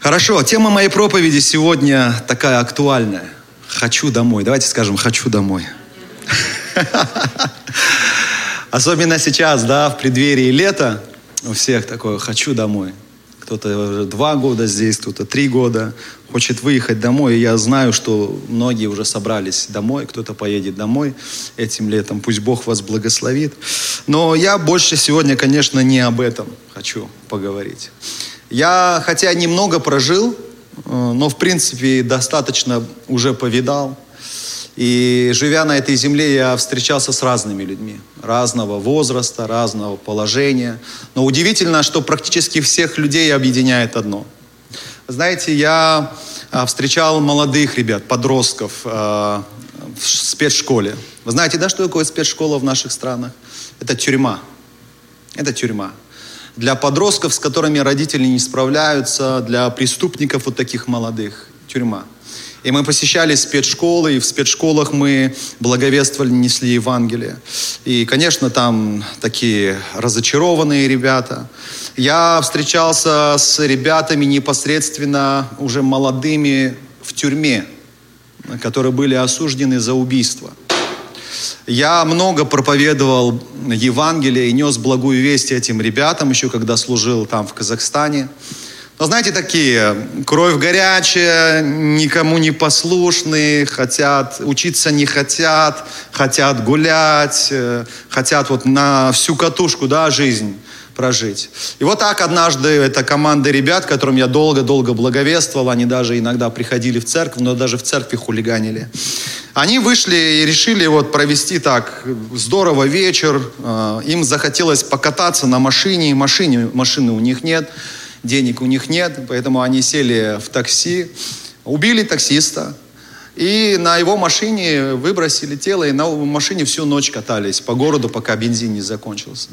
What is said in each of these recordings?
Хорошо, тема моей проповеди сегодня такая актуальная. Хочу домой. Давайте скажем, хочу домой. Особенно сейчас, да, в преддверии лета у всех такое «хочу домой». Кто-то уже два года здесь, кто-то три года хочет выехать домой. И я знаю, что многие уже собрались домой, кто-то поедет домой этим летом. Пусть Бог вас благословит. Но я больше сегодня, конечно, не об этом хочу поговорить. Я, хотя немного прожил, э, но, в принципе, достаточно уже повидал. И живя на этой земле, я встречался с разными людьми, разного возраста, разного положения. Но удивительно, что практически всех людей объединяет одно. Знаете, я а, встречал молодых ребят, подростков э, в спецшколе. Вы знаете, да, что такое спецшкола в наших странах? Это тюрьма. Это тюрьма для подростков, с которыми родители не справляются, для преступников вот таких молодых, тюрьма. И мы посещали спецшколы, и в спецшколах мы благовествовали, несли Евангелие. И, конечно, там такие разочарованные ребята. Я встречался с ребятами непосредственно уже молодыми в тюрьме, которые были осуждены за убийство. Я много проповедовал Евангелие и нес благую весть этим ребятам, еще когда служил там в Казахстане. Но знаете, такие, кровь горячая, никому не послушные, хотят, учиться не хотят, хотят гулять, э, хотят вот на всю катушку, да, жизнь прожить. И вот так однажды эта команда ребят, которым я долго-долго благовествовал, они даже иногда приходили в церковь, но даже в церкви хулиганили. Они вышли и решили вот провести так здорово вечер. А, им захотелось покататься на машине. Машине, машины у них нет, денег у них нет, поэтому они сели в такси, убили таксиста, и на его машине выбросили тело, и на машине всю ночь катались по городу, пока бензин не закончился.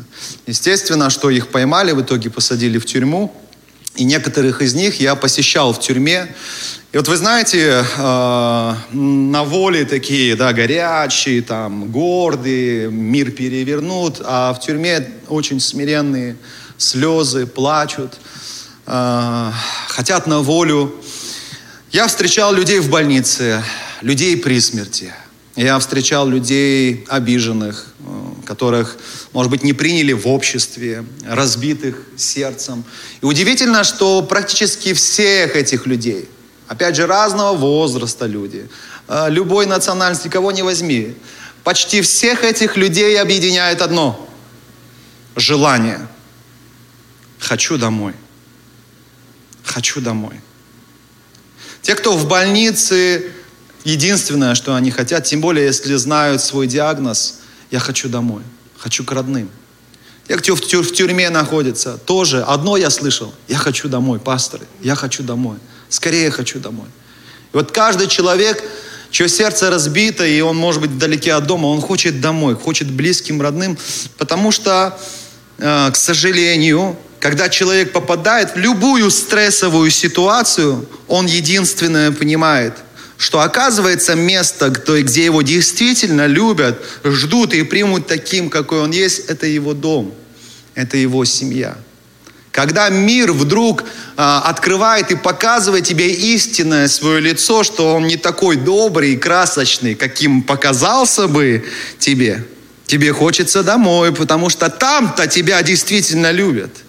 Естественно, что их поймали, в итоге посадили в тюрьму. И некоторых из них я посещал в тюрьме. И вот вы знаете, э, на воле такие, да, горячие, там, гордые, мир перевернут, а в тюрьме очень смиренные, слезы, плачут, э, хотят на волю. Я встречал людей в больнице, людей при смерти. Я встречал людей обиженных, э, которых, может быть, не приняли в обществе, разбитых сердцем. И удивительно, что практически всех этих людей, опять же, разного возраста люди, э, любой национальности, кого не возьми, почти всех этих людей объединяет одно – желание. Хочу домой. Хочу домой. Те, кто в больнице, единственное, что они хотят, тем более, если знают свой диагноз, я хочу домой, хочу к родным. Те, кто в, тюр, в тюрьме находится, тоже одно я слышал, я хочу домой, пасторы, я хочу домой, скорее хочу домой. И вот каждый человек, чье сердце разбито, и он может быть вдалеке от дома, он хочет домой, хочет близким, родным, потому что, э, к сожалению, когда человек попадает в любую стрессовую ситуацию, он единственное понимает, что оказывается место, где его действительно любят, ждут и примут таким, какой он есть, это его дом, это его семья. Когда мир вдруг а, открывает и показывает тебе истинное свое лицо, что он не такой добрый и красочный, каким показался бы тебе, тебе хочется домой, потому что там-то тебя действительно любят.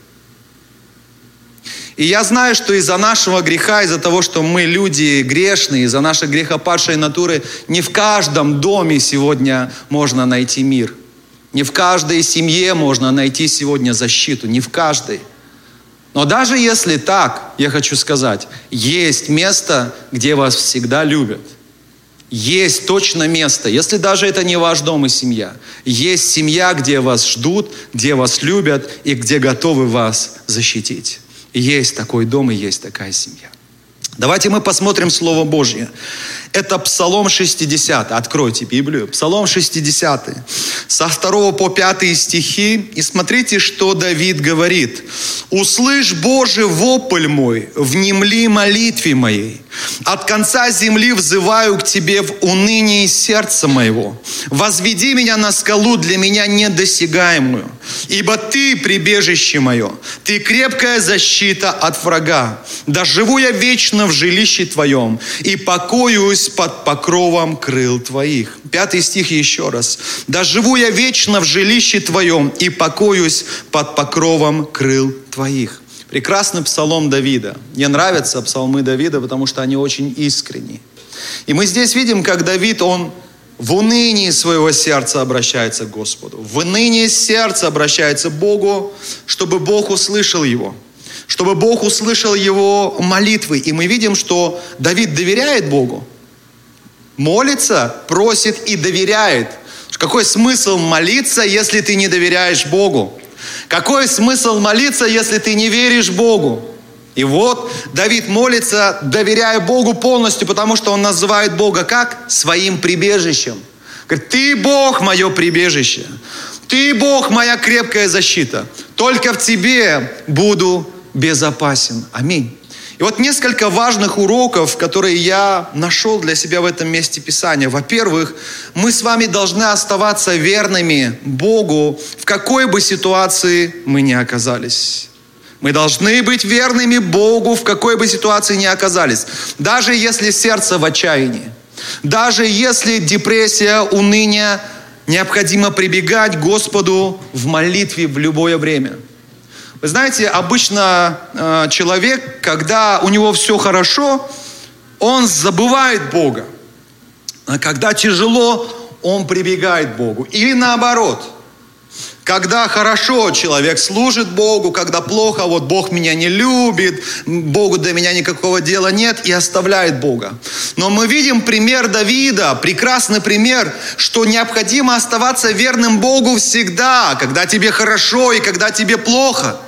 И я знаю, что из-за нашего греха, из-за того, что мы люди грешные, из-за нашей грехопадшей натуры, не в каждом доме сегодня можно найти мир. Не в каждой семье можно найти сегодня защиту, не в каждой. Но даже если так, я хочу сказать, есть место, где вас всегда любят. Есть точно место, если даже это не ваш дом и семья. Есть семья, где вас ждут, где вас любят и где готовы вас защитить. Есть такой дом и есть такая семья. Давайте мы посмотрим Слово Божье. Это Псалом 60. Откройте Библию. Псалом 60. Со 2 по 5 стихи. И смотрите, что Давид говорит. «Услышь, Боже, вопль мой, внемли молитве моей. От конца земли взываю к Тебе в унынии сердца моего. Возведи меня на скалу для меня недосягаемую. Ибо Ты прибежище мое, Ты крепкая защита от врага. Да живу я вечно в жилище Твоем и покоюсь под покровом крыл Твоих. Пятый стих еще раз. Да живу я вечно в жилище Твоем и покоюсь под покровом крыл Твоих. Прекрасный псалом Давида. Мне нравятся псалмы Давида, потому что они очень искренние. И мы здесь видим, как Давид, он в унынии своего сердца обращается к Господу. В унынии сердца обращается к Богу, чтобы Бог услышал его. Чтобы Бог услышал его молитвы. И мы видим, что Давид доверяет Богу. Молится, просит и доверяет. Какой смысл молиться, если ты не доверяешь Богу? Какой смысл молиться, если ты не веришь Богу? И вот Давид молится, доверяя Богу полностью, потому что он называет Бога как? Своим прибежищем. Говорит, ты Бог мое прибежище. Ты Бог моя крепкая защита. Только в тебе буду безопасен. Аминь. И вот несколько важных уроков, которые я нашел для себя в этом месте Писания. Во-первых, мы с вами должны оставаться верными Богу, в какой бы ситуации мы ни оказались. Мы должны быть верными Богу, в какой бы ситуации ни оказались. Даже если сердце в отчаянии. Даже если депрессия, уныние, необходимо прибегать к Господу в молитве в любое время – знаете, обычно э, человек, когда у него все хорошо, он забывает Бога. А когда тяжело, он прибегает к Богу. Или наоборот – когда хорошо, человек служит Богу, когда плохо, вот Бог меня не любит, Богу до меня никакого дела нет и оставляет Бога. Но мы видим пример Давида, прекрасный пример, что необходимо оставаться верным Богу всегда, когда тебе хорошо и когда тебе плохо.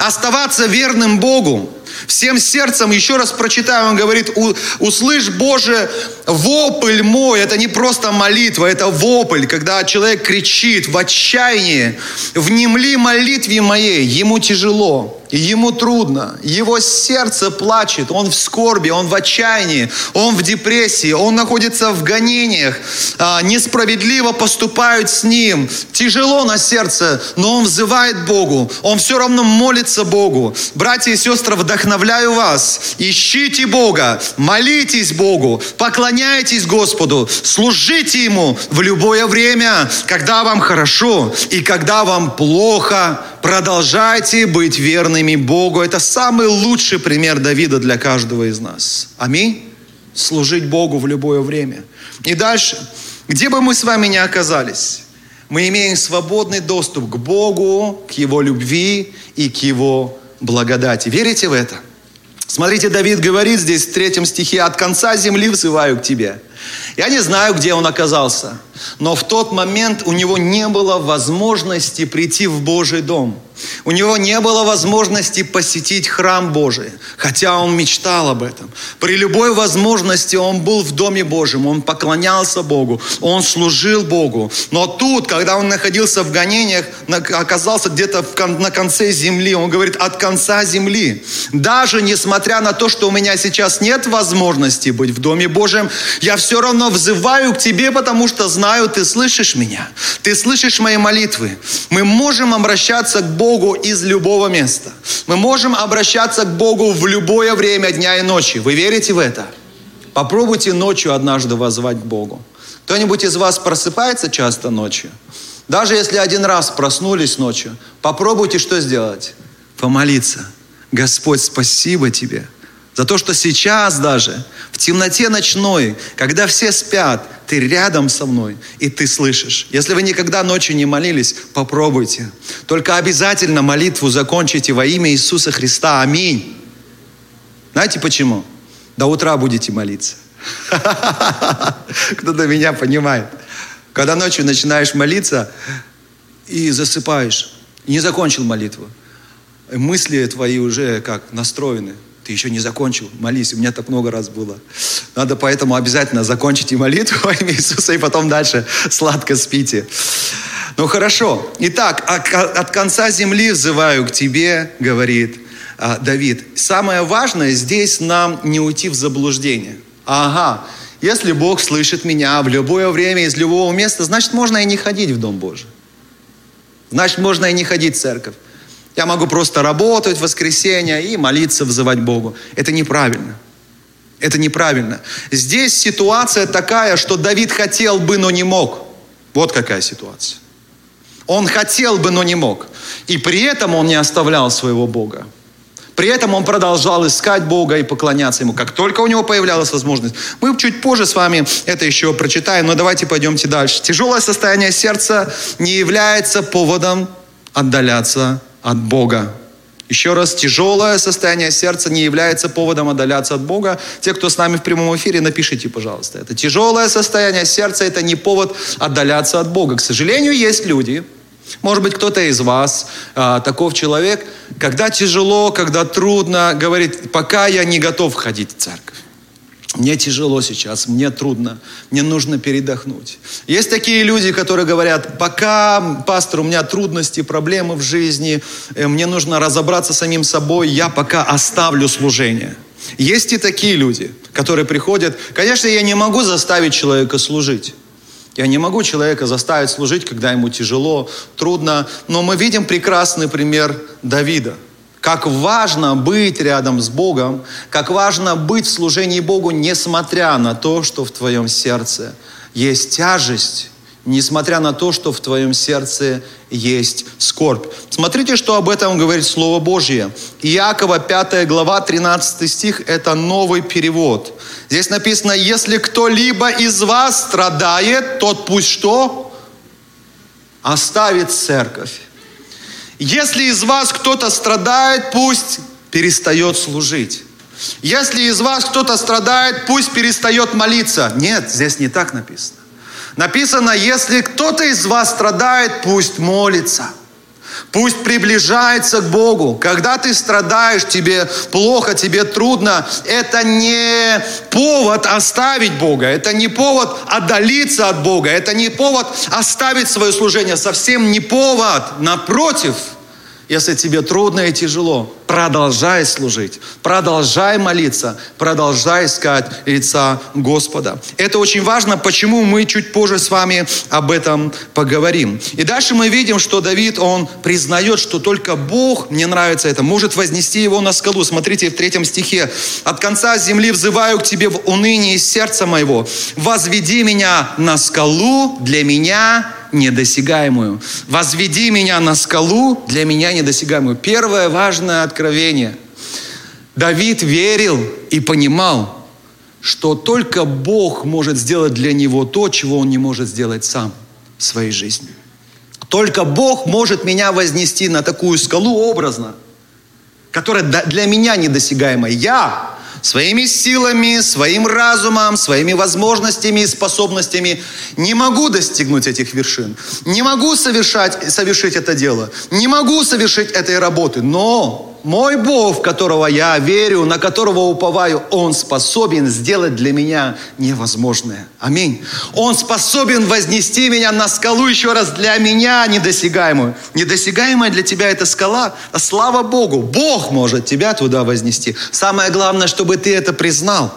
Оставаться верным Богу. Всем сердцем, еще раз прочитаю, он говорит, услышь, Боже, вопль мой. Это не просто молитва, это вопль, когда человек кричит в отчаянии. Внемли молитве моей, ему тяжело. Ему трудно, его сердце плачет, он в скорби, он в отчаянии, он в депрессии, он находится в гонениях, а, несправедливо поступают с ним, тяжело на сердце, но он взывает Богу, он все равно молится Богу. Братья и сестры, вдохновляю вас, ищите Бога, молитесь Богу, поклоняйтесь Господу, служите Ему в любое время, когда вам хорошо и когда вам плохо, продолжайте быть верными Богу. Это самый лучший пример Давида для каждого из нас. Аминь. Служить Богу в любое время. И дальше, где бы мы с вами ни оказались, мы имеем свободный доступ к Богу, к Его любви и к Его благодати. Верите в это? Смотрите, Давид говорит здесь в третьем стихе, «От конца земли взываю к тебе». Я не знаю, где он оказался, но в тот момент у него не было возможности прийти в Божий дом – у него не было возможности посетить храм Божий, хотя он мечтал об этом. При любой возможности он был в Доме Божьем, он поклонялся Богу, он служил Богу. Но тут, когда он находился в гонениях, оказался где-то на конце земли, он говорит, от конца земли. Даже несмотря на то, что у меня сейчас нет возможности быть в Доме Божьем, я все равно взываю к тебе, потому что знаю, ты слышишь меня. Ты слышишь мои молитвы. Мы можем обращаться к Богу Богу из любого места. Мы можем обращаться к Богу в любое время дня и ночи. Вы верите в это? Попробуйте ночью однажды возвать к Богу. Кто-нибудь из вас просыпается часто ночью? Даже если один раз проснулись ночью, попробуйте что сделать? Помолиться. Господь, спасибо тебе за то, что сейчас даже, в темноте ночной, когда все спят, ты рядом со мной, и ты слышишь. Если вы никогда ночью не молились, попробуйте. Только обязательно молитву закончите во имя Иисуса Христа. Аминь. Знаете почему? До утра будете молиться. Кто-то меня понимает. Когда ночью начинаешь молиться и засыпаешь, не закончил молитву, мысли твои уже как настроены – ты еще не закончил, молись. У меня так много раз было. Надо поэтому обязательно закончить и молитву во имя Иисуса, и потом дальше сладко спите. Ну хорошо. Итак, от конца земли взываю к тебе, говорит а, Давид. Самое важное здесь нам не уйти в заблуждение. Ага, если Бог слышит меня в любое время из любого места, значит, можно и не ходить в Дом Божий. Значит, можно и не ходить в церковь. Я могу просто работать в воскресенье и молиться, взывать Богу. Это неправильно. Это неправильно. Здесь ситуация такая, что Давид хотел бы, но не мог. Вот какая ситуация. Он хотел бы, но не мог. И при этом он не оставлял своего Бога. При этом он продолжал искать Бога и поклоняться Ему, как только у него появлялась возможность. Мы чуть позже с вами это еще прочитаем, но давайте пойдемте дальше. Тяжелое состояние сердца не является поводом отдаляться от Бога. Еще раз, тяжелое состояние сердца не является поводом отдаляться от Бога. Те, кто с нами в прямом эфире, напишите, пожалуйста. Это тяжелое состояние сердца, это не повод отдаляться от Бога. К сожалению, есть люди, может быть, кто-то из вас а, таков человек, когда тяжело, когда трудно, говорит, пока я не готов ходить в церковь. Мне тяжело сейчас, мне трудно, мне нужно передохнуть. Есть такие люди, которые говорят, пока, пастор, у меня трудности, проблемы в жизни, э, мне нужно разобраться с самим собой, я пока оставлю служение. Есть и такие люди, которые приходят, конечно, я не могу заставить человека служить. Я не могу человека заставить служить, когда ему тяжело, трудно, но мы видим прекрасный пример Давида – как важно быть рядом с Богом, как важно быть в служении Богу, несмотря на то, что в твоем сердце есть тяжесть, несмотря на то, что в твоем сердце есть скорбь. Смотрите, что об этом говорит Слово Божье. Иакова 5 глава 13 стих – это новый перевод. Здесь написано, если кто-либо из вас страдает, тот пусть что? Оставит церковь. Если из вас кто-то страдает, пусть перестает служить. Если из вас кто-то страдает, пусть перестает молиться. Нет, здесь не так написано. Написано, если кто-то из вас страдает, пусть молится. Пусть приближается к Богу. Когда ты страдаешь, тебе плохо, тебе трудно, это не повод оставить Бога, это не повод отдалиться от Бога, это не повод оставить свое служение, совсем не повод. Напротив – если тебе трудно и тяжело, продолжай служить, продолжай молиться, продолжай искать лица Господа. Это очень важно, почему мы чуть позже с вами об этом поговорим. И дальше мы видим, что Давид, он признает, что только Бог, мне нравится это, может вознести его на скалу. Смотрите в третьем стихе. «От конца земли взываю к тебе в унынии сердца моего. Возведи меня на скалу для меня недосягаемую. Возведи меня на скалу для меня недосягаемую. Первое важное откровение. Давид верил и понимал, что только Бог может сделать для него то, чего он не может сделать сам в своей жизни. Только Бог может меня вознести на такую скалу образно, которая для меня недосягаемая. Я своими силами, своим разумом, своими возможностями и способностями не могу достигнуть этих вершин. Не могу совершать, совершить это дело. Не могу совершить этой работы. Но мой Бог, в которого я верю, на которого уповаю, Он способен сделать для меня невозможное. Аминь. Он способен вознести меня на скалу еще раз для меня недосягаемую. Недосягаемая для тебя это скала, а слава Богу, Бог может тебя туда вознести. Самое главное, чтобы ты это признал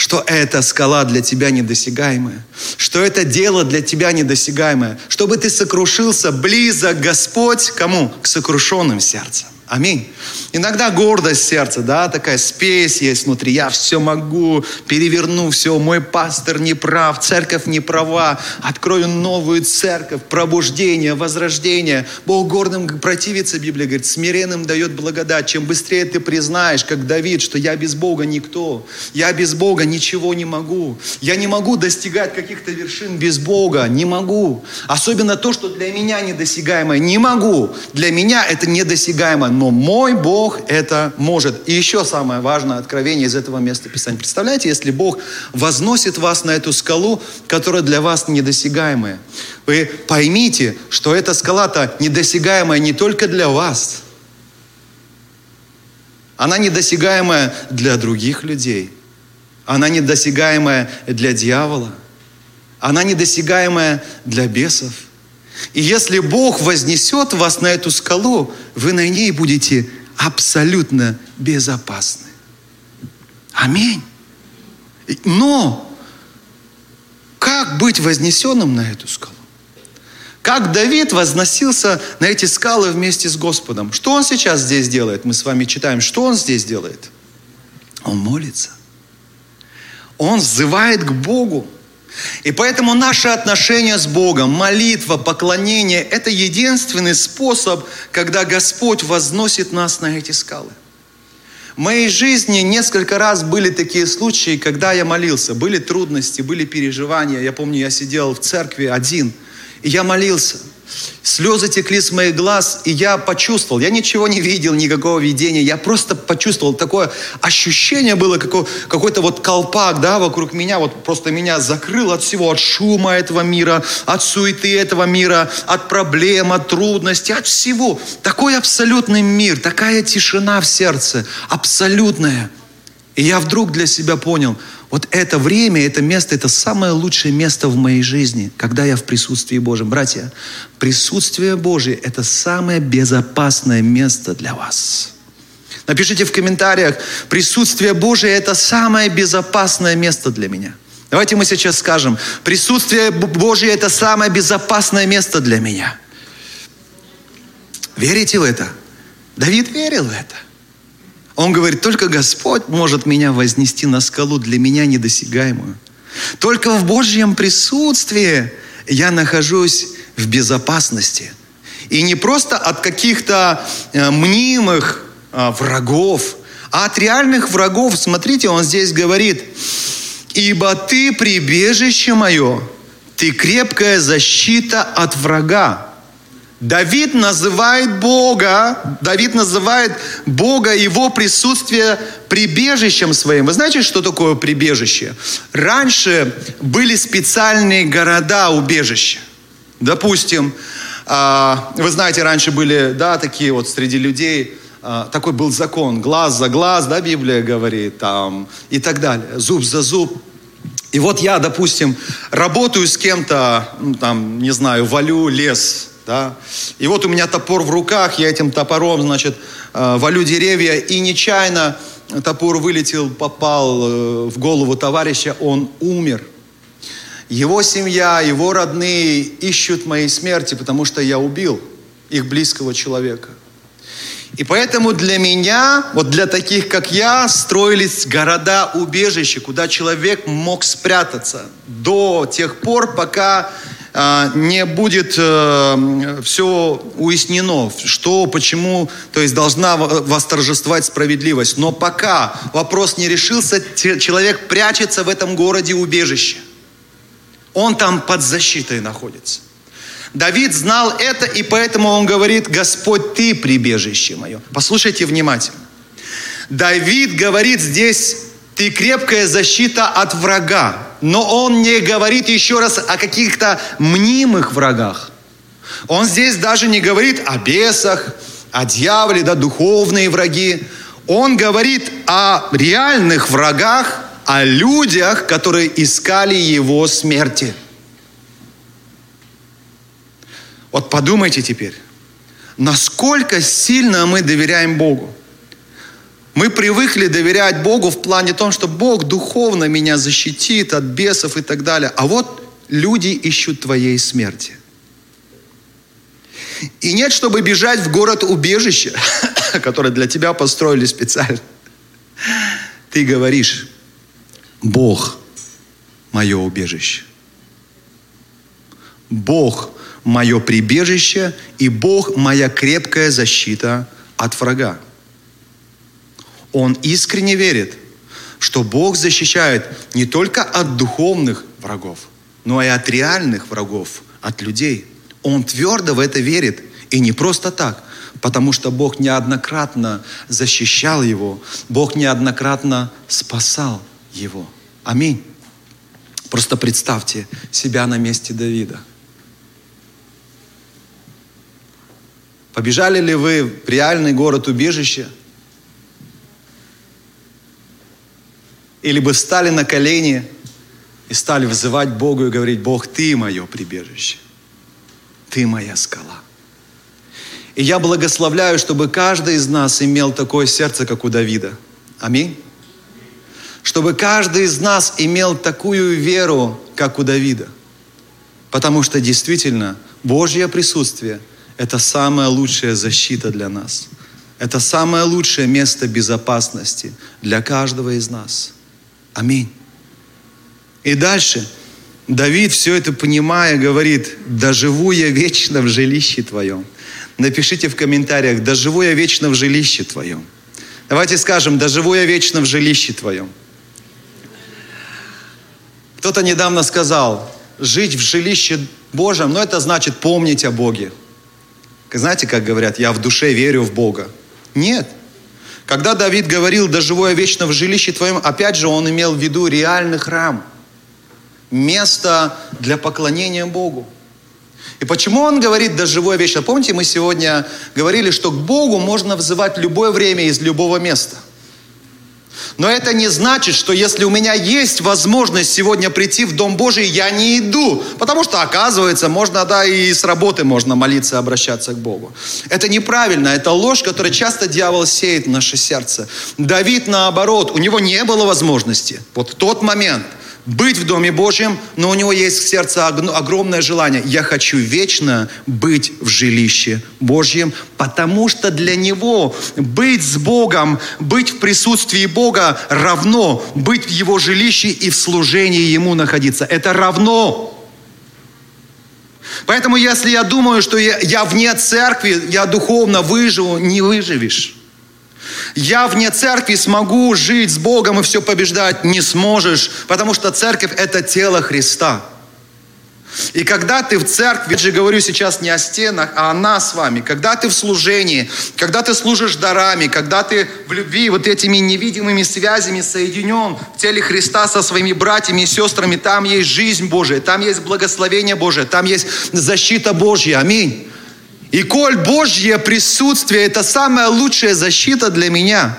что эта скала для тебя недосягаемая, что это дело для тебя недосягаемое, чтобы ты сокрушился близок Господь кому? К сокрушенным сердцем. Аминь. Иногда гордость сердца, да, такая спесь есть внутри. Я все могу, переверну все. Мой пастор не прав, церковь не права. Открою новую церковь, пробуждение, возрождение. Бог гордым противится, Библия говорит, смиренным дает благодать. Чем быстрее ты признаешь, как Давид, что я без Бога никто. Я без Бога ничего не могу. Я не могу достигать каких-то вершин без Бога. Не могу. Особенно то, что для меня недосягаемое. Не могу. Для меня это недосягаемо но мой Бог это может. И еще самое важное откровение из этого места Писания. Представляете, если Бог возносит вас на эту скалу, которая для вас недосягаемая, вы поймите, что эта скала-то недосягаемая не только для вас, она недосягаемая для других людей, она недосягаемая для дьявола, она недосягаемая для бесов – и если Бог вознесет вас на эту скалу, вы на ней будете абсолютно безопасны. Аминь. Но как быть вознесенным на эту скалу? Как Давид возносился на эти скалы вместе с Господом. Что он сейчас здесь делает? Мы с вами читаем, что он здесь делает. Он молится. Он взывает к Богу. И поэтому наше отношение с Богом, молитва, поклонение – это единственный способ, когда Господь возносит нас на эти скалы. В моей жизни несколько раз были такие случаи, когда я молился. Были трудности, были переживания. Я помню, я сидел в церкви один, и я молился – Слезы текли с моих глаз, и я почувствовал, я ничего не видел, никакого видения, я просто почувствовал, такое ощущение было, какой, какой-то вот колпак, да, вокруг меня, вот просто меня закрыл от всего, от шума этого мира, от суеты этого мира, от проблем, от трудностей, от всего. Такой абсолютный мир, такая тишина в сердце, абсолютная. И я вдруг для себя понял – вот это время, это место, это самое лучшее место в моей жизни, когда я в присутствии Божьем. Братья, присутствие Божье – это самое безопасное место для вас. Напишите в комментариях, присутствие Божие – это самое безопасное место для меня. Давайте мы сейчас скажем, присутствие Божье – это самое безопасное место для меня. Верите в это? Давид верил в это. Он говорит, только Господь может меня вознести на скалу для меня недосягаемую. Только в Божьем присутствии я нахожусь в безопасности. И не просто от каких-то э, мнимых э, врагов, а от реальных врагов. Смотрите, он здесь говорит, «Ибо ты прибежище мое, ты крепкая защита от врага». Давид называет Бога, Давид называет Бога, его присутствие прибежищем своим. Вы знаете, что такое прибежище? Раньше были специальные города-убежища. Допустим, а, вы знаете, раньше были, да, такие вот среди людей, а, такой был закон, глаз за глаз, да, Библия говорит, там, и так далее, зуб за зуб. И вот я, допустим, работаю с кем-то, ну, там, не знаю, валю лес, да? И вот у меня топор в руках, я этим топором, значит, э, валю деревья, и нечаянно топор вылетел, попал э, в голову товарища, он умер. Его семья, его родные ищут моей смерти, потому что я убил их близкого человека. И поэтому для меня, вот для таких, как я, строились города-убежища, куда человек мог спрятаться до тех пор, пока не будет э, все уяснено, что, почему, то есть должна восторжествовать справедливость. Но пока вопрос не решился, человек прячется в этом городе убежище. Он там под защитой находится. Давид знал это, и поэтому он говорит, Господь, Ты прибежище мое. Послушайте внимательно. Давид говорит здесь, Ты крепкая защита от врага. Но он не говорит еще раз о каких-то мнимых врагах. Он здесь даже не говорит о бесах, о дьяволе, да, духовные враги. Он говорит о реальных врагах, о людях, которые искали его смерти. Вот подумайте теперь, насколько сильно мы доверяем Богу. Мы привыкли доверять Богу в плане том, что Бог духовно меня защитит от бесов и так далее. А вот люди ищут твоей смерти. И нет, чтобы бежать в город убежище, которое для тебя построили специально. Ты говоришь, Бог мое убежище. Бог мое прибежище и Бог моя крепкая защита от врага. Он искренне верит, что Бог защищает не только от духовных врагов, но и от реальных врагов, от людей. Он твердо в это верит. И не просто так, потому что Бог неоднократно защищал его, Бог неоднократно спасал его. Аминь. Просто представьте себя на месте Давида. Побежали ли вы в реальный город-убежище – Или бы стали на колени и стали взывать Богу и говорить, Бог, Ты мое прибежище. Ты моя скала. И я благословляю, чтобы каждый из нас имел такое сердце, как у Давида. Аминь. Чтобы каждый из нас имел такую веру, как у Давида. Потому что действительно Божье присутствие – это самая лучшая защита для нас. Это самое лучшее место безопасности для каждого из нас. Аминь. И дальше Давид, все это понимая, говорит, «Доживу я вечно в жилище Твоем». Напишите в комментариях, «Доживу я вечно в жилище Твоем». Давайте скажем, «Доживу я вечно в жилище Твоем». Кто-то недавно сказал, жить в жилище Божьем, но это значит помнить о Боге. Знаете, как говорят, я в душе верю в Бога. Нет. Когда Давид говорил, да живу я вечно в жилище твоем, опять же, он имел в виду реальный храм. Место для поклонения Богу. И почему он говорит, да живу я вечно? Помните, мы сегодня говорили, что к Богу можно взывать любое время из любого места – но это не значит, что если у меня есть возможность сегодня прийти в Дом Божий, я не иду. Потому что, оказывается, можно, да, и с работы можно молиться, обращаться к Богу. Это неправильно, это ложь, которую часто дьявол сеет в наше сердце. Давид, наоборот, у него не было возможности. Вот тот момент – быть в Доме Божьем, но у него есть в сердце огромное желание. Я хочу вечно быть в жилище Божьем, потому что для него быть с Богом, быть в присутствии Бога равно быть в его жилище и в служении ему находиться. Это равно. Поэтому если я думаю, что я, я вне церкви, я духовно выживу, не выживешь. Я вне церкви смогу жить с Богом и все побеждать не сможешь, потому что церковь – это тело Христа. И когда ты в церкви, я же говорю сейчас не о стенах, а о нас с вами, когда ты в служении, когда ты служишь дарами, когда ты в любви вот этими невидимыми связями соединен в теле Христа со своими братьями и сестрами, там есть жизнь Божия, там есть благословение Божие, там есть защита Божья. Аминь. И коль Божье присутствие – это самая лучшая защита для меня,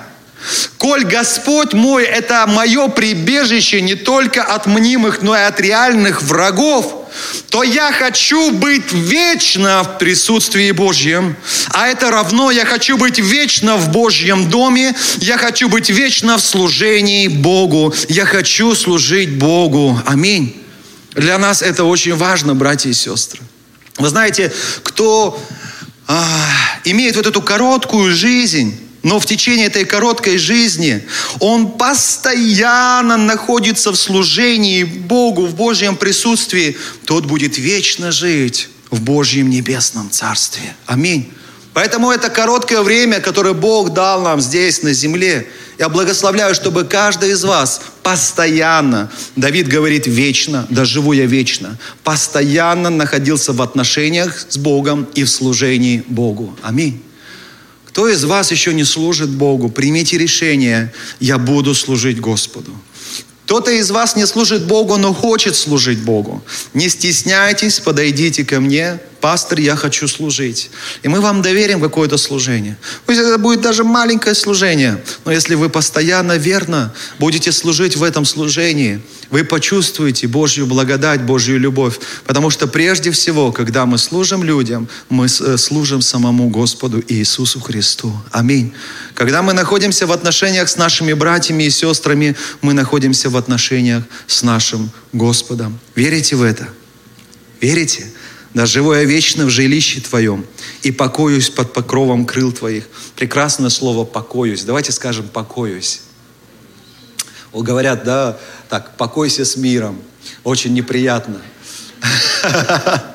коль Господь мой – это мое прибежище не только от мнимых, но и от реальных врагов, то я хочу быть вечно в присутствии Божьем. А это равно, я хочу быть вечно в Божьем доме, я хочу быть вечно в служении Богу, я хочу служить Богу. Аминь. Для нас это очень важно, братья и сестры. Вы знаете, кто а, имеет вот эту короткую жизнь, но в течение этой короткой жизни он постоянно находится в служении Богу, в Божьем присутствии, тот будет вечно жить в Божьем небесном Царстве. Аминь. Поэтому это короткое время, которое Бог дал нам здесь, на земле. Я благословляю, чтобы каждый из вас постоянно, Давид говорит вечно, да живу я вечно, постоянно находился в отношениях с Богом и в служении Богу. Аминь. Кто из вас еще не служит Богу, примите решение, я буду служить Господу. Кто-то из вас не служит Богу, но хочет служить Богу. Не стесняйтесь, подойдите ко мне, пастор, я хочу служить. И мы вам доверим какое-то служение. Пусть это будет даже маленькое служение, но если вы постоянно верно будете служить в этом служении, вы почувствуете Божью благодать, Божью любовь. Потому что прежде всего, когда мы служим людям, мы э, служим самому Господу Иисусу Христу. Аминь. Когда мы находимся в отношениях с нашими братьями и сестрами, мы находимся в отношениях с нашим Господом. Верите в это? Верите? Да живу я вечно в жилище Твоем и покоюсь под покровом крыл Твоих. Прекрасное слово «покоюсь». Давайте скажем «покоюсь». Говорят, да, так, покойся с миром. Очень неприятно.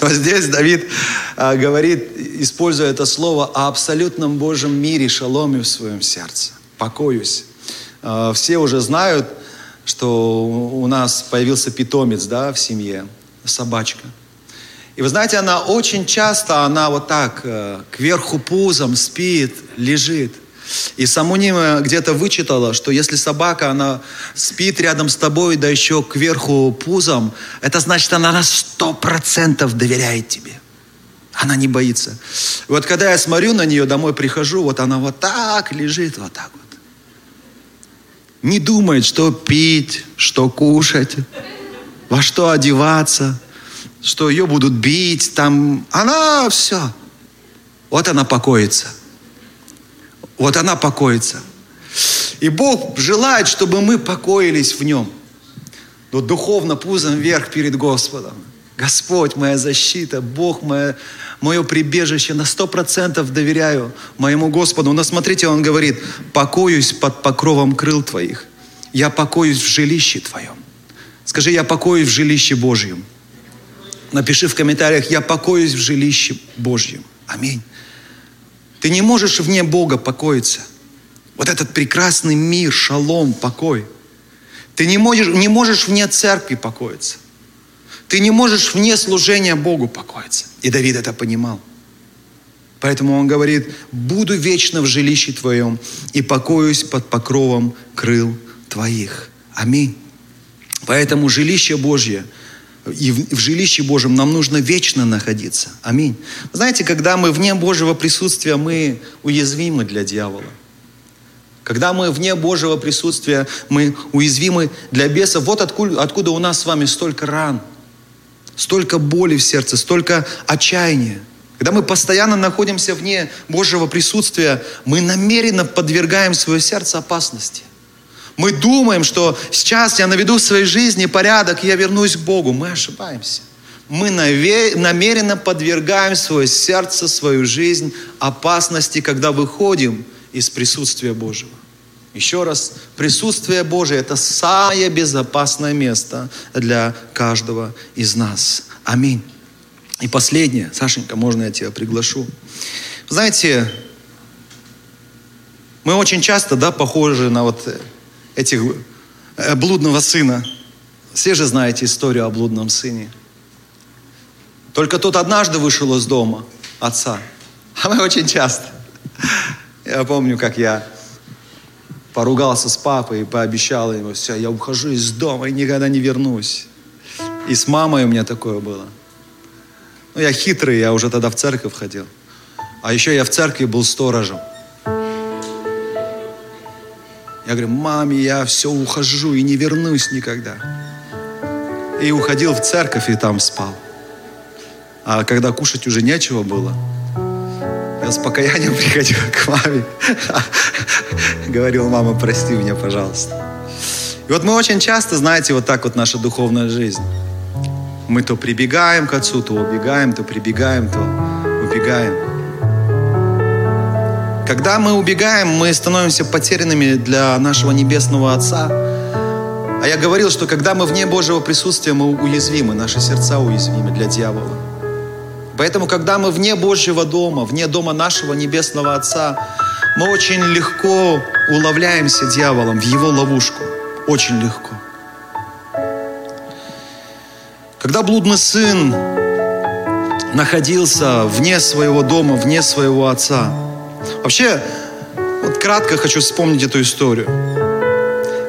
Но здесь Давид а, говорит, используя это слово, о абсолютном Божьем мире, шаломе в своем сердце. Покоюсь. А, все уже знают, что у нас появился питомец да, в семье, собачка. И вы знаете, она очень часто, она вот так э, кверху пузом спит, лежит. И Самунима где-то вычитала, что если собака, она спит рядом с тобой, да еще кверху пузом, это значит, она на сто процентов доверяет тебе. Она не боится. Вот когда я смотрю на нее, домой прихожу, вот она вот так лежит, вот так вот. Не думает, что пить, что кушать, во что одеваться – что ее будут бить, там, она все. вот она покоится. Вот она покоится. И Бог желает, чтобы мы покоились в Нем. Но духовно пузом вверх перед Господом. Господь, моя защита, Бог, мое, мое прибежище, на сто процентов доверяю моему Господу. Но смотрите, Он говорит, покоюсь под покровом крыл Твоих. Я покоюсь в жилище Твоем. Скажи, я покоюсь в жилище Божьем. Напиши в комментариях, я покоюсь в жилище Божьем. Аминь. Ты не можешь вне Бога покоиться. Вот этот прекрасный мир, шалом, покой. Ты не можешь, не можешь вне церкви покоиться. Ты не можешь вне служения Богу покоиться. И Давид это понимал. Поэтому он говорит, буду вечно в жилище твоем и покоюсь под покровом крыл твоих. Аминь. Поэтому жилище Божье, и в, жилище Божьем нам нужно вечно находиться. Аминь. Знаете, когда мы вне Божьего присутствия, мы уязвимы для дьявола. Когда мы вне Божьего присутствия, мы уязвимы для беса. Вот откуда, откуда у нас с вами столько ран – столько боли в сердце, столько отчаяния. Когда мы постоянно находимся вне Божьего присутствия, мы намеренно подвергаем свое сердце опасности. Мы думаем, что сейчас я наведу в своей жизни порядок, и я вернусь к Богу. Мы ошибаемся. Мы намеренно подвергаем свое сердце, свою жизнь опасности, когда выходим из присутствия Божьего. Еще раз, присутствие Божие – это самое безопасное место для каждого из нас. Аминь. И последнее, Сашенька, можно я тебя приглашу? Знаете, мы очень часто, да, похожи на вот этих э, блудного сына. Все же знаете историю о блудном сыне. Только тот однажды вышел из дома отца. А мы очень часто. Я помню, как я поругался с папой и пообещал ему, все, я ухожу из дома и никогда не вернусь. И с мамой у меня такое было. Ну, я хитрый, я уже тогда в церковь ходил. А еще я в церкви был сторожем. Я говорю, маме, я все ухожу и не вернусь никогда. И уходил в церковь и там спал. А когда кушать уже нечего было, я с покаянием приходил к маме. Говорил, мама, прости меня, пожалуйста. И вот мы очень часто, знаете, вот так вот наша духовная жизнь. Мы то прибегаем к Отцу, то убегаем, то прибегаем, то убегаем. Когда мы убегаем, мы становимся потерянными для нашего Небесного Отца. А я говорил, что когда мы вне Божьего присутствия, мы уязвимы, наши сердца уязвимы для дьявола. Поэтому, когда мы вне Божьего дома, вне дома нашего Небесного Отца, мы очень легко уловляемся дьяволом в его ловушку. Очень легко. Когда блудный сын находился вне своего дома, вне своего отца. Вообще, вот кратко хочу вспомнить эту историю.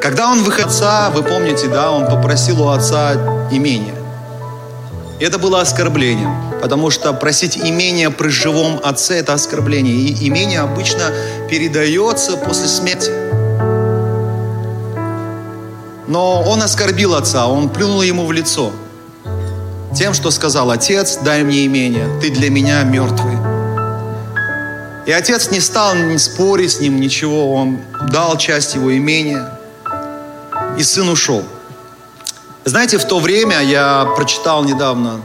Когда он выходил отца, вы помните, да, он попросил у отца имение. И это было оскорблением, потому что просить имение при живом отце – это оскорбление. И имение обычно передается после смерти. Но он оскорбил отца, он плюнул ему в лицо тем, что сказал, «Отец, дай мне имение, ты для меня мертвый». И отец не стал не спорить с ним, ничего, он дал часть его имения, и сын ушел – знаете, в то время я прочитал недавно,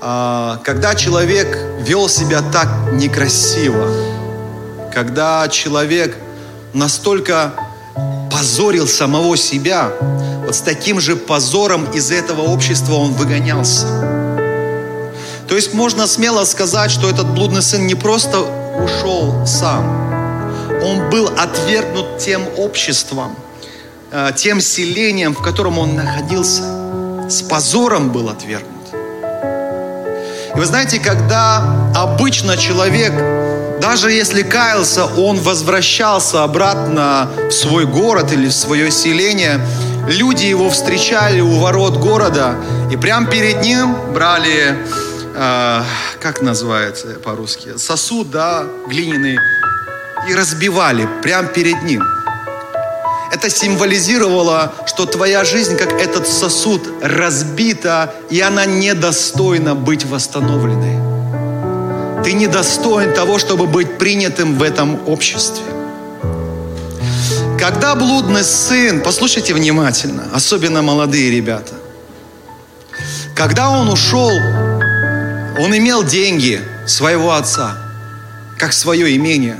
а, когда человек вел себя так некрасиво, когда человек настолько позорил самого себя, вот с таким же позором из этого общества он выгонялся. То есть можно смело сказать, что этот блудный сын не просто ушел сам, он был отвергнут тем обществом – Э, тем селением, в котором он находился, с позором был отвергнут. И вы знаете, когда обычно человек, даже если каялся, он возвращался обратно в свой город или в свое селение, люди его встречали у ворот города, и прямо перед ним брали, э, как называется по-русски, сосуд, да, глиняный, и разбивали прямо перед ним – это символизировало, что твоя жизнь, как этот сосуд, разбита, и она недостойна быть восстановленной. Ты недостоин того, чтобы быть принятым в этом обществе. Когда блудный сын, послушайте внимательно, особенно молодые ребята, когда он ушел, он имел деньги своего отца, как свое имение.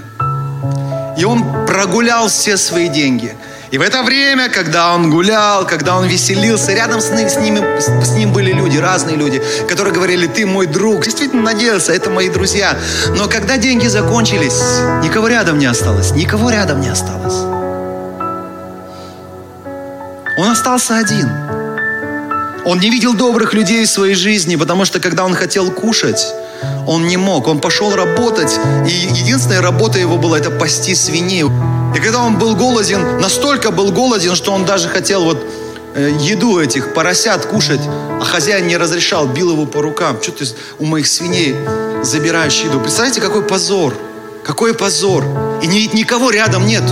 И он прогулял все свои деньги – и в это время, когда он гулял, когда он веселился, рядом с ним, с ним, были люди, разные люди, которые говорили, ты мой друг. Действительно надеялся, это мои друзья. Но когда деньги закончились, никого рядом не осталось, никого рядом не осталось. Он остался один. Он не видел добрых людей в своей жизни, потому что когда он хотел кушать, он не мог. Он пошел работать, и единственная работа его была это пасти свиней. И когда он был голоден, настолько был голоден, что он даже хотел вот э, еду этих поросят кушать, а хозяин не разрешал, бил его по рукам. Что ты у моих свиней забираешь еду? Представляете, какой позор, какой позор. И ни, никого рядом нет.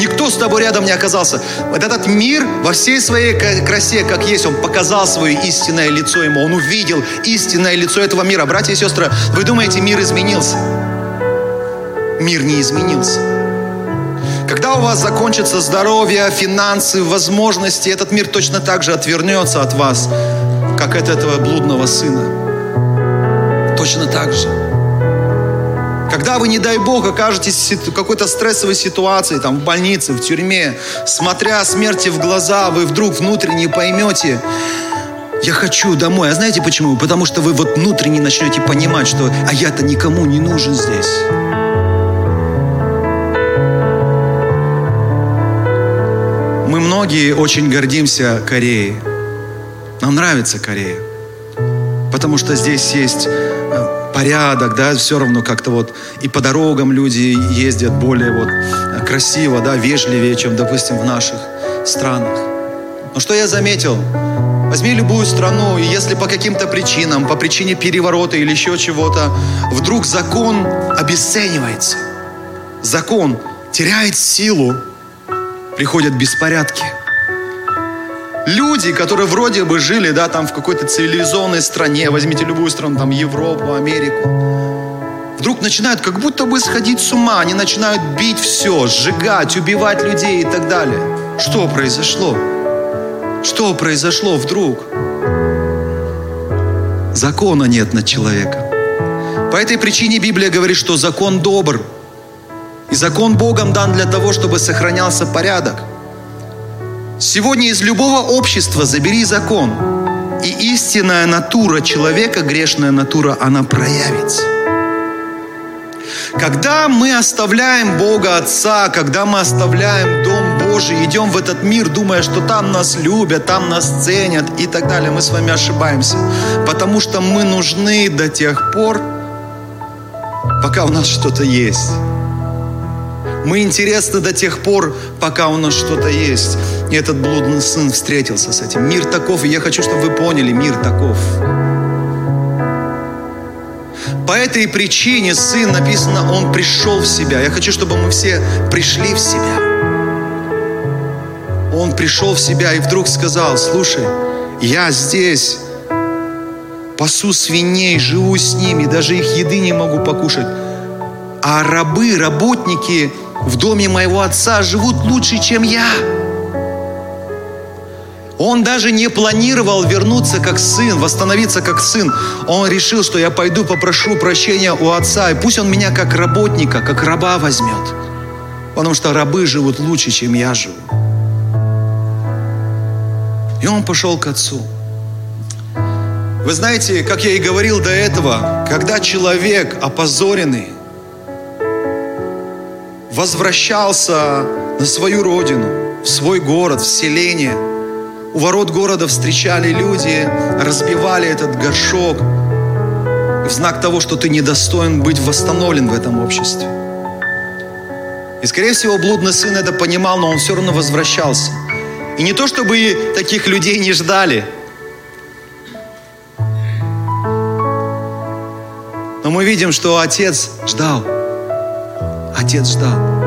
Никто с тобой рядом не оказался. Вот этот мир во всей своей красе, как есть, он показал свое истинное лицо ему. Он увидел истинное лицо этого мира. Братья и сестры, вы думаете, мир изменился? Мир не изменился. Когда у вас закончится здоровье, финансы, возможности, этот мир точно так же отвернется от вас, как от этого блудного сына. Точно так же. Когда вы, не дай Бог, окажетесь в какой-то стрессовой ситуации, там, в больнице, в тюрьме, смотря смерти в глаза, вы вдруг внутренне поймете, я хочу домой. А знаете почему? Потому что вы вот внутренне начнете понимать, что а я-то никому не нужен здесь. Мы многие очень гордимся Кореей. Нам нравится Корея. Потому что здесь есть э, порядок, да, все равно как-то вот и по дорогам люди ездят более вот красиво, да, вежливее, чем, допустим, в наших странах. Но что я заметил? Возьми любую страну, и если по каким-то причинам, по причине переворота или еще чего-то, вдруг закон обесценивается, закон теряет силу, приходят беспорядки. Люди, которые вроде бы жили, да, там в какой-то цивилизованной стране, возьмите любую страну, там Европу, Америку, вдруг начинают как будто бы сходить с ума, они начинают бить все, сжигать, убивать людей и так далее. Что произошло? Что произошло вдруг? Закона нет над человеком. По этой причине Библия говорит, что закон добр – и закон Богом дан для того, чтобы сохранялся порядок. Сегодня из любого общества забери закон, и истинная натура человека, грешная натура, она проявится. Когда мы оставляем Бога Отца, когда мы оставляем Дом Божий, идем в этот мир, думая, что там нас любят, там нас ценят и так далее, мы с вами ошибаемся. Потому что мы нужны до тех пор, пока у нас что-то есть. Мы интересны до тех пор, пока у нас что-то есть. И этот блудный сын встретился с этим. Мир таков, и я хочу, чтобы вы поняли, мир таков. По этой причине сын, написано, он пришел в себя. Я хочу, чтобы мы все пришли в себя. Он пришел в себя и вдруг сказал, слушай, я здесь пасу свиней, живу с ними, даже их еды не могу покушать. А рабы, работники в доме моего отца живут лучше, чем я. Он даже не планировал вернуться как сын, восстановиться как сын. Он решил, что я пойду попрошу прощения у отца, и пусть он меня как работника, как раба возьмет. Потому что рабы живут лучше, чем я живу. И он пошел к отцу. Вы знаете, как я и говорил до этого, когда человек опозоренный, возвращался на свою родину, в свой город, в селение. У ворот города встречали люди, разбивали этот горшок в знак того, что ты недостоин быть восстановлен в этом обществе. И, скорее всего, блудный сын это понимал, но он все равно возвращался. И не то, чтобы таких людей не ждали, но мы видим, что отец ждал. Отец ждал.